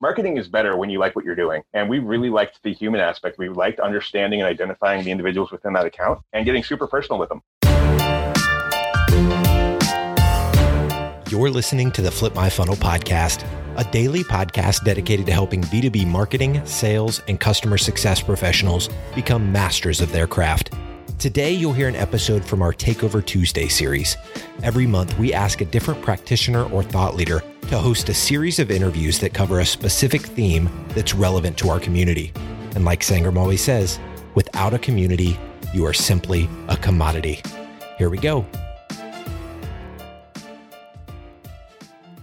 marketing is better when you like what you're doing. And we really liked the human aspect. We liked understanding and identifying the individuals within that account and getting super personal with them. You're listening to the Flip My Funnel podcast, a daily podcast dedicated to helping B2B marketing, sales, and customer success professionals become masters of their craft. Today, you'll hear an episode from our Takeover Tuesday series. Every month, we ask a different practitioner or thought leader to host a series of interviews that cover a specific theme that's relevant to our community. And like Sangram always says, without a community, you are simply a commodity. Here we go.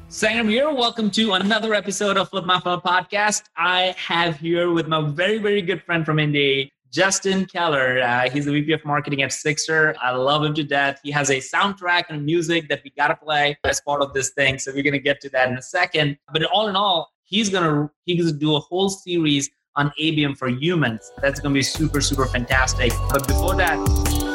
Sangram here. Welcome to another episode of Flip My podcast. I have here with my very, very good friend from India, Justin Keller. Uh, he's the VP of Marketing at Sigstr. I love him to death. He has a soundtrack and music that we got to play as part of this thing. So we're going to get to that in a second. But all in all, he's going to he's going to do a whole series on ABM for humans. That's going to be super, super fantastic. But before that,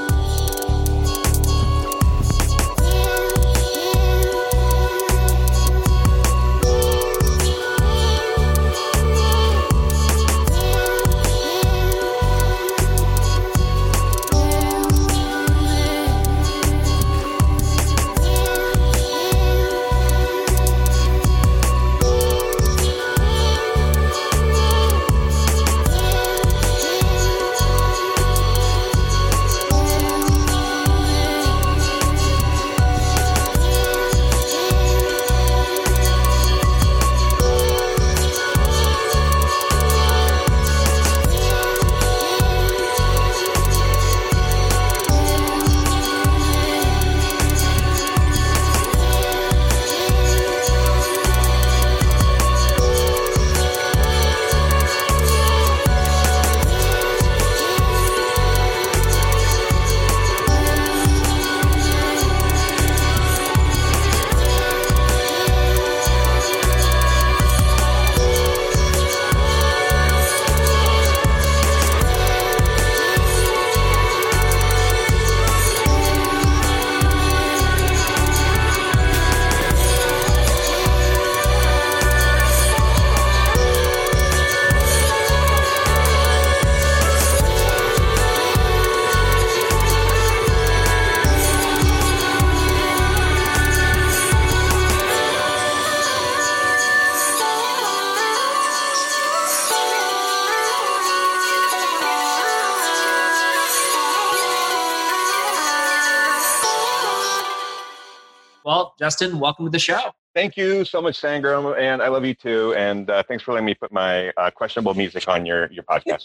Justin, welcome to the show. Thank you so much, Sangram, and I love you too. And uh, thanks for letting me put my uh, questionable music on your your podcast.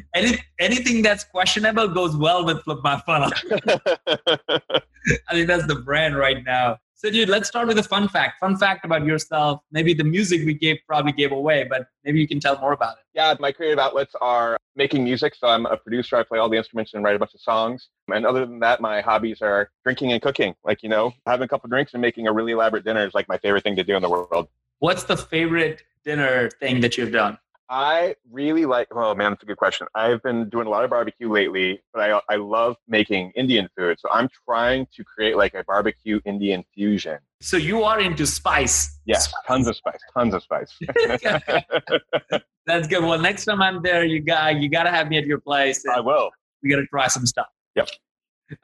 Any, anything that's questionable goes well with Flip My Funnel. I think that's the brand right now. So, dude, let's start with a fun fact. Fun fact about yourself. Maybe the music we gave probably gave away, but maybe you can tell more about it. Yeah, my creative outlets are making music. So I'm a producer. I play all the instruments and write a bunch of songs. And other than that, my hobbies are drinking and cooking. Like, you know, having a couple drinks and making a really elaborate dinner is like my favorite thing to do in the world. What's the favorite dinner thing that you've done? I really like. Oh man, that's a good question. I've been doing a lot of barbecue lately, but I I love making Indian food. So I'm trying to create like a barbecue Indian fusion. So you are into spice. Yes, Spice. tons of spice, tons of spice. That's good. Well, next time I'm there, you got you got to have me at your place. I will. we got to try some stuff. Yep.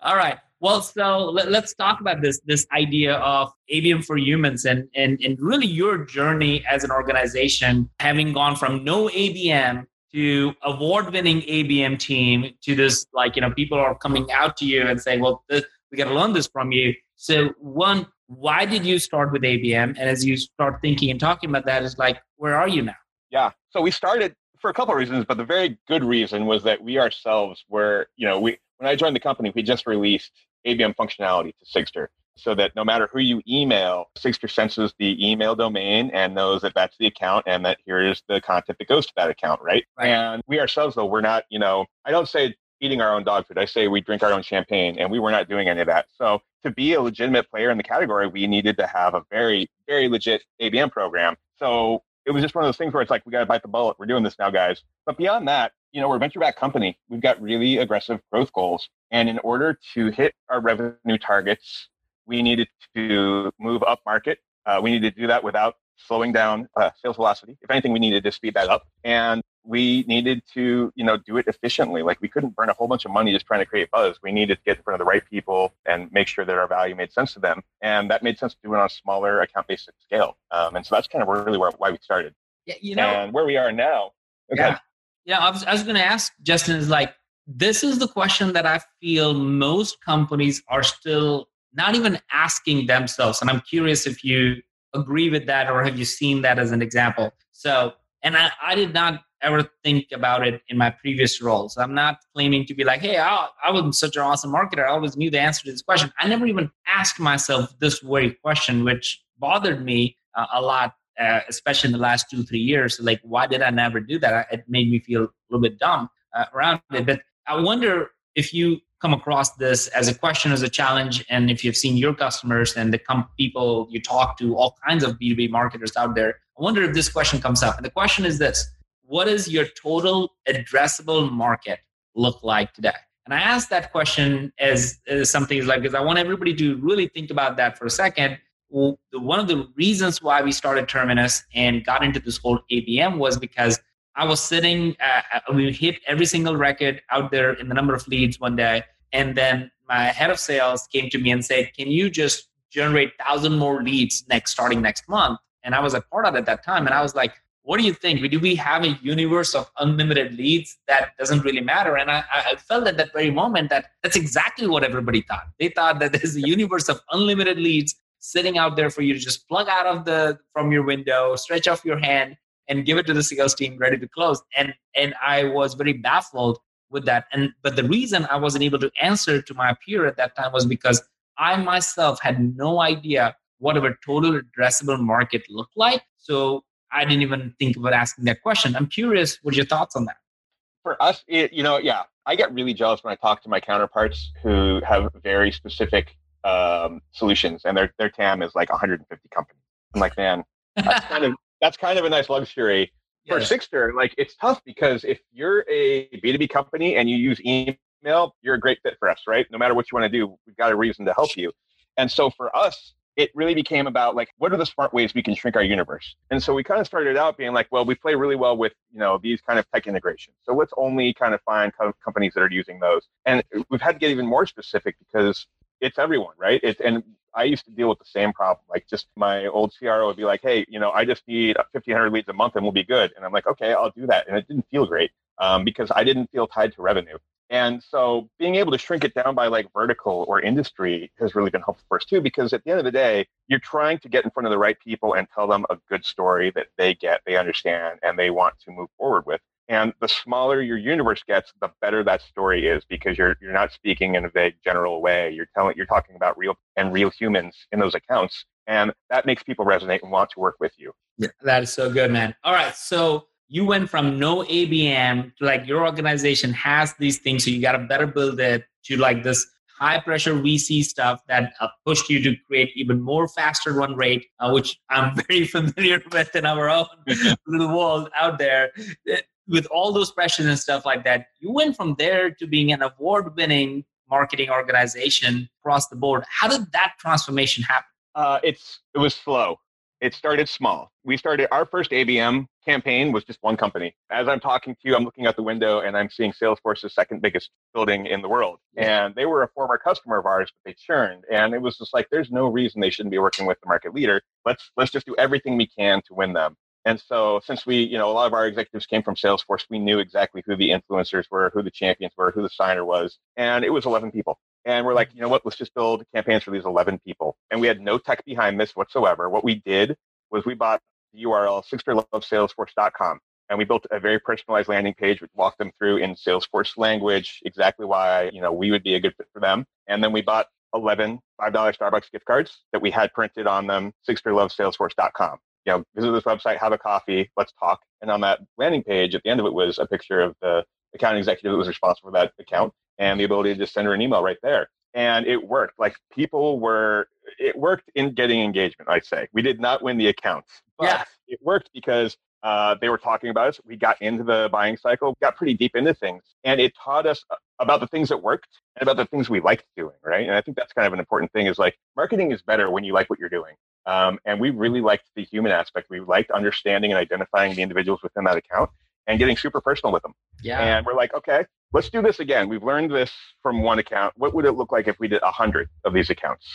All right. Well, so let, us talk about this this idea of ABM for humans and and and really your journey as an organization, having gone from no ABM to award winning ABM team to this like you know people are coming out to you and saying, well, this, we got to learn this from you. So one, why did you start with ABM? And as you start thinking and talking about that, is like, where are you now? Yeah. So we started for a couple of reasons, but the very good reason was that we ourselves were, you know, we when I joined the company, we just released ABM functionality to Sigstr so that no matter who you email, Sigstr senses the email domain and knows that that's the account and that here is the content that goes to that account, right? Right. And we ourselves, though, we're not, you know, I don't say eating our own dog food. I say we drink our own champagne, and we were not doing any of that. So to be a legitimate player in the category, we needed to have a very, very legit ABM program. So it was just one of those things where it's like, we got to bite the bullet. We're doing this now, guys. But beyond that, you know, we're a venture back company. We've got really aggressive growth goals. And in order to hit our revenue targets, we needed to move up market. Uh, we needed to do that without slowing down uh, sales velocity. If anything, we needed to speed that up. And we needed to, you know, do it efficiently. Like we couldn't burn a whole bunch of money just trying to create buzz. We needed to get in front of the right people and make sure that our value made sense to them. And that made sense to do it on a smaller account-based scale. Um, and so that's kind of really where, why we started. Yeah, you know, and where we are now. Okay. Yeah, yeah. I was, I was going to ask Justin is like, this is the question that I feel most companies are still not even asking themselves. And I'm curious if you agree with that or have you seen that as an example? So, and I, I did not ever think about it in my previous roles. I'm not claiming to be like, hey, I, I was such an awesome marketer. I always knew the answer to this question. I never even asked myself this very question, which bothered me uh, a lot, uh, especially in the last two, three years. Like, why did I never do that? It made me feel a little bit dumb uh, around it. But I wonder if you come across this as a question, as a challenge, and if you've seen your customers and the com- people you talk to, all kinds of B2B marketers out there, I wonder if this question comes up. And the question is this What does your total addressable market look like today? And I ask that question as, as something like, because I want everybody to really think about that for a second. one of the reasons why we started Terminus and got into this whole ABM was because I was sitting, uh, uh, we hit every single record out there in the number of leads one day. And then my head of sales came to me and said, Can you just generate 1,000 more leads next starting next month? And I was a part of it at that time. And I was like, What do you think? Do we have a universe of unlimited leads that doesn't really matter? And I, I felt at that very moment that that's exactly what everybody thought. They thought that there's a universe of unlimited leads sitting out there for you to just plug out of the from your window, stretch off your hand, and give it to the sales team ready to close. And and I was very baffled with that. And but the reason I wasn't able to answer to my peer at that time was because I myself had no idea what our total addressable market looked like. So I didn't even think about asking that question. I'm curious, what your thoughts on that? For us, it, you know, yeah, I get really jealous when I talk to my counterparts who have very specific um, solutions, and their their TAM is like 150 companies. I'm like, man, that's kind of that's kind of a nice luxury for Sigstr. Like it's tough because if you're a B2B company and you use email, you're a great fit for us, right? No matter what you want to do, we've got a reason to help you. And so for us, it really became about like what are the smart ways we can shrink our universe and so we kind of started out being like well we play really well with you know these kind of tech integrations so let's only kind of find co- companies that are using those and we've had to get even more specific because it's everyone right it's and I used to deal with the same problem. Like just my old CRO would be like, hey, you know, I just need 1,500 leads a month and we'll be good. And I'm like, okay, I'll do that. And it didn't feel great um, because I didn't feel tied to revenue. And so being able to shrink it down by like vertical or industry has really been helpful for us too, because at the end of the day, you're trying to get in front of the right people and tell them a good story that they get, they understand, and they want to move forward with. And the smaller your universe gets, the better that story is because you're you're not speaking in a vague general way. You're telling you're talking about real and real humans in those accounts. And that makes people resonate and want to work with you. Yeah, that is so good, man. All right. So you went from no ABM to like your organization has these things, so you got to better build it to like this high pressure VC stuff that uh, pushed you to create even more faster run rate, uh, which I'm very familiar with in our own little world out there with all those pressures and stuff like that, you went from there to being an award winning marketing organization across the board. How did that transformation happen? Uh, it's it was slow. It started small. We started our first ABM campaign was just one company. As I'm talking to you, I'm looking out the window and I'm seeing Salesforce's second biggest building in the world. Yeah. And they were a former customer of ours, but they churned. And it was just like, there's no reason they shouldn't be working with the market leader. Let's let's just do everything we can to win them. And so, since we, you know, a lot of our executives came from Salesforce, we knew exactly who the influencers were, who the champions were, who the signer was. And it was 11 people. And we're like, mm-hmm. you know what, let's just build campaigns for these 11 people. And we had no tech behind this whatsoever. What we did was we bought the URL sigstrlovesalesforce.com. And we built a very personalized landing page, which walked them through in Salesforce language exactly why, you know, we would be a good fit for them. And then we bought 11 $5 Starbucks gift cards that we had printed on them, sigstrlovesalesforce.com you know, visit this website, have a coffee, let's talk. And on that landing page, at the end of it was a picture of the account executive that was responsible for that account and the ability to just send her an email right there. And it worked. Like people were, it worked in getting engagement, I'd say. We did not win the accounts, but yeah. it worked because uh, they were talking about us. We got into the buying cycle, got pretty deep into things, and it taught us about the things that worked and about the things we liked doing, right? And I think that's kind of an important thing is like marketing is better when you like what you're doing. Um, and we really liked the human aspect. We liked understanding and identifying the individuals within that account and getting super personal with them. Yeah. And we're like, okay, let's do this again. We've learned this from one account. What would it look like if we did a hundred of these accounts?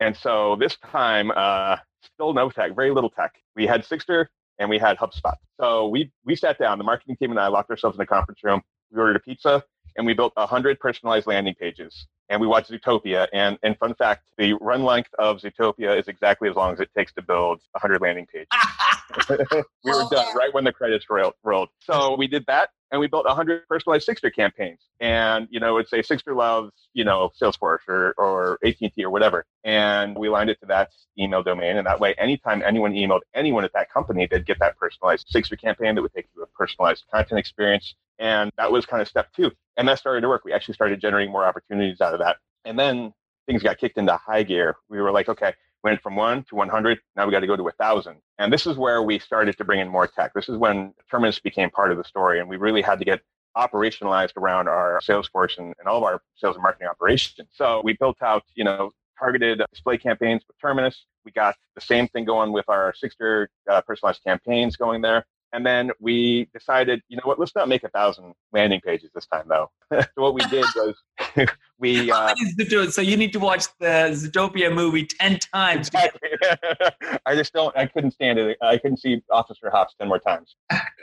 And so this time, uh, still no tech, very little tech. We had Sigstr and we had HubSpot. So we we sat down. The marketing team and I locked ourselves in a conference room. We ordered a pizza and we built 100 personalized landing pages. And we watched Zootopia. And, and fun fact, the run length of Zootopia is exactly as long as it takes to build 100 landing pages. we were done right when the credits rolled. rolled. So we did that and we built 100 personalized Sigstr campaigns. And, you know, it's a Sigstr loves, you know, Salesforce or, or AT&T or whatever. And we aligned it to that email domain. And that way, anytime anyone emailed anyone at that company, they'd get that personalized Sigstr campaign that would take you a personalized content experience. And that was kind of step two. And that started to work. We actually started generating more opportunities out of that. And then things got kicked into high gear. We were like, okay, went from one to 100. Now we got to go to 1,000. And this is where we started to bring in more tech. This is when Terminus became part of the story. And we really had to get operationalized around our Salesforce and, and all of our sales and marketing operations. So we built out, you know, targeted display campaigns with Terminus. We got the same thing going with our Sigstr uh, personalized campaigns going there. And then we decided, you know what, let's not make a thousand landing pages this time, though. so what we did was we. Uh, so you need to watch the Zootopia movie ten times. Exactly. I just don't. I couldn't stand it. I couldn't see Officer Hopps ten more times.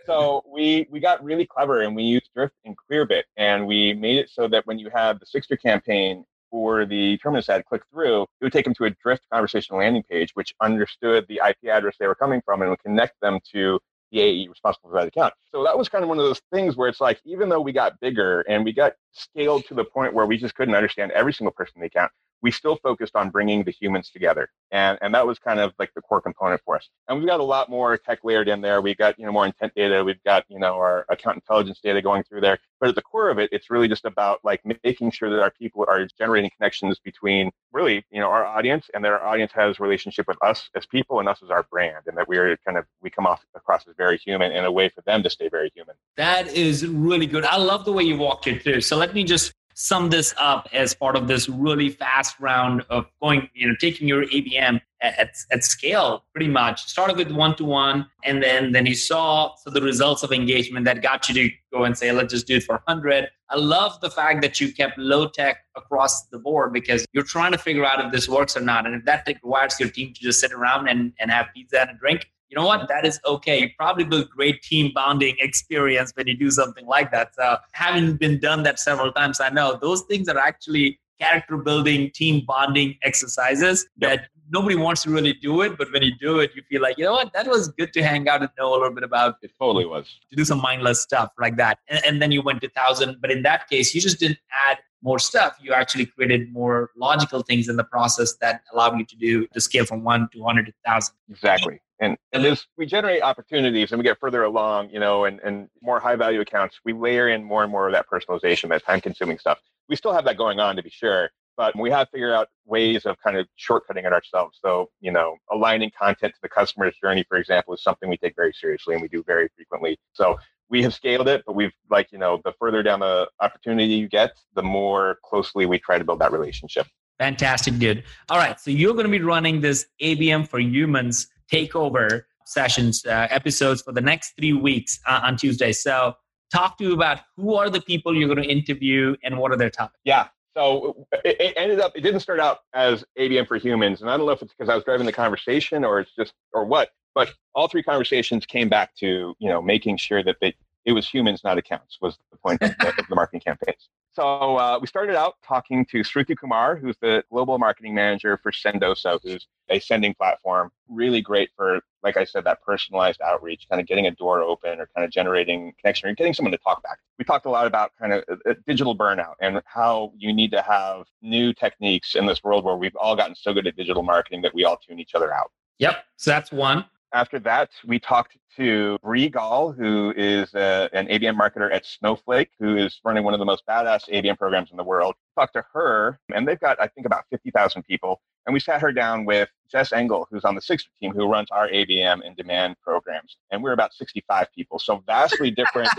So we we got really clever and we used Drift and Clearbit, and we made it so that when you have the Sigstr campaign for the terminus ad click through, it would take them to a Drift conversation landing page, which understood the IP address they were coming from and would connect them to the AE responsible for that account. So that was kind of one of those things where it's like, even though we got bigger and we got scaled to the point where we just couldn't understand every single person in the account, we still focused on bringing the humans together. And, and that was kind of like the core component for us. And we've got a lot more tech layered in there. We've got, you know, more intent data. We've got, you know, our account intelligence data going through there. But at the core of it, it's really just about like making sure that our people are generating connections between really, you know, our audience and that our audience has relationship with us as people and us as our brand. And that we're kind of, we come off across as very human in a way for them to stay very human. That is really good. I love the way you walked it through. So let me just sum this up as part of this really fast round of going, you know, taking your ABM at, at scale pretty much. Started with one to one, and then then you saw so the results of engagement that got you to go and say, let's just do it for 100. I love the fact that you kept low tech across the board because you're trying to figure out if this works or not. And if that requires your team to just sit around and, and have pizza and a drink, you know what? That is okay. You probably build great team bonding experience when you do something like that. So having been done that several times, I know those things are actually character building, team bonding exercises that nobody wants to really do it. But when you do it, you feel like, you know what? That was good to hang out and know a little bit about. It totally was. To do some mindless stuff like that. And, and then you went to thousand. But in that case, you just didn't add more stuff. You actually created more logical things in the process that allowed you to do to scale from one to 100 to 1,000. Exactly. And, and as we generate opportunities and we get further along, you know, and, and more high value accounts, we layer in more and more of that personalization, that time consuming stuff. We still have that going on to be sure, but we have figured out ways of kind of shortcutting it ourselves. So, you know, aligning content to the customer's journey, for example, is something we take very seriously and we do very frequently. So we have scaled it, but we've like, you know, the further down the opportunity you get, the more closely we try to build that relationship. Fantastic, dude. All right. So you're going to be running this ABM for humans takeover sessions, uh, episodes for the next three weeks uh, on Tuesday. So, talk to you about who are the people you're going to interview and what are their topics. Yeah. So it, ended up, it didn't start out as ABM for humans. And I don't know if it's because I was driving the conversation or it's just, or what, but all three conversations came back to, you know, making sure that they, it was humans, not accounts, was the point of the, of the marketing campaigns. So uh, we started out talking to Sruti Kumar, who's the global marketing manager for Sendoso, who's a sending platform. Really great for, like I said, that personalized outreach, kind of getting a door open or kind of generating connection or getting someone to talk back. We talked a lot about kind of uh, uh, digital burnout and how you need to have new techniques in this world where we've all gotten so good at digital marketing that we all tune each other out. Yep. So that's one. After that, we talked to Bree Gall, who is a, an ABM marketer at Snowflake, who is running one of the most badass ABM programs in the world. Talked to her, and they've got, I think, about 50,000 people. And we sat her down with Jess Engel, who's on the Sigstr team, who runs our ABM and demand programs. And we're about 65 people. So vastly different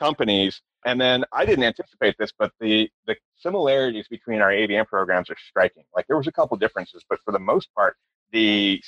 companies. And then I didn't anticipate this, but the the similarities between our ABM programs are striking. Like there was a couple differences, but for the most part, the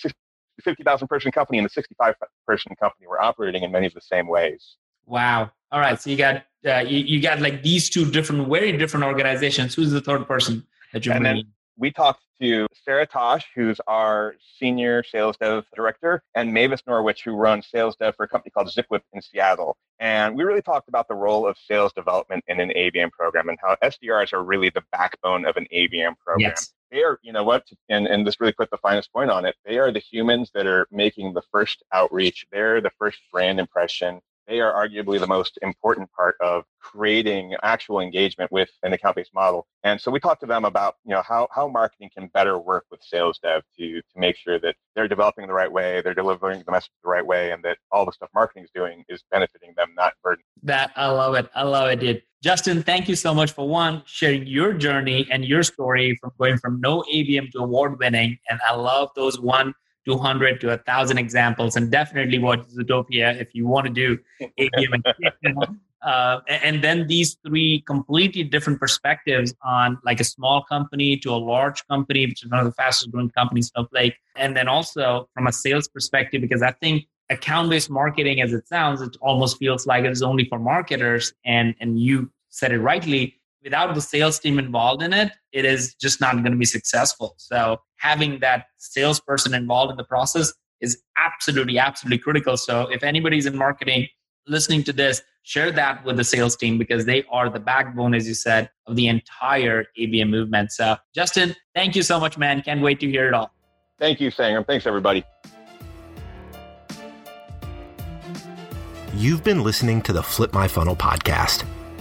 50,000 person company and the 65 person company were operating in many of the same ways. Wow. All right. So you got uh, you, you got like these two different, very different organizations. Who's the third person that you're bringing? we talked to Sarah Tosh, who's our senior sales dev director, and Mavis Norwich, who runs sales dev for a company called Zipwhip in Seattle. And we really talked about the role of sales development in an ABM program and how SDRs are really the backbone of an ABM program. Yes. They are, you know what, and, and this really put the finest point on it. They are the humans that are making the first outreach. They're the first brand impression they are arguably the most important part of creating actual engagement with an account-based model. And so we talked to them about, you know, how, how marketing can better work with sales dev to, to make sure that they're developing the right way, they're delivering the message the right way, and that all the stuff marketing is doing is benefiting them, not burdening. That I love it. I love it, dude. Justin, thank you so much for one, sharing your journey and your story from going from no ABM to award winning. And I love those one 200 to 1,000 examples, and definitely watch Zootopia if you want to do ABM. uh, and then these three completely different perspectives on like a small company to a large company, which is one of the fastest growing companies, Snowflake. And then also from a sales perspective, because I think account based marketing, as it sounds, it almost feels like it is only for marketers. And, and you said it rightly without the sales team involved in it, it is just not going to be successful. So having that salesperson involved in the process is absolutely, absolutely critical. So if anybody's in marketing listening to this, share that with the sales team because they are the backbone, as you said, of the entire ABM movement. So Justin, thank you so much, man. Can't wait to hear it all. Thank you, Sangram. Thanks, everybody. You've been listening to the Flip My Funnel podcast.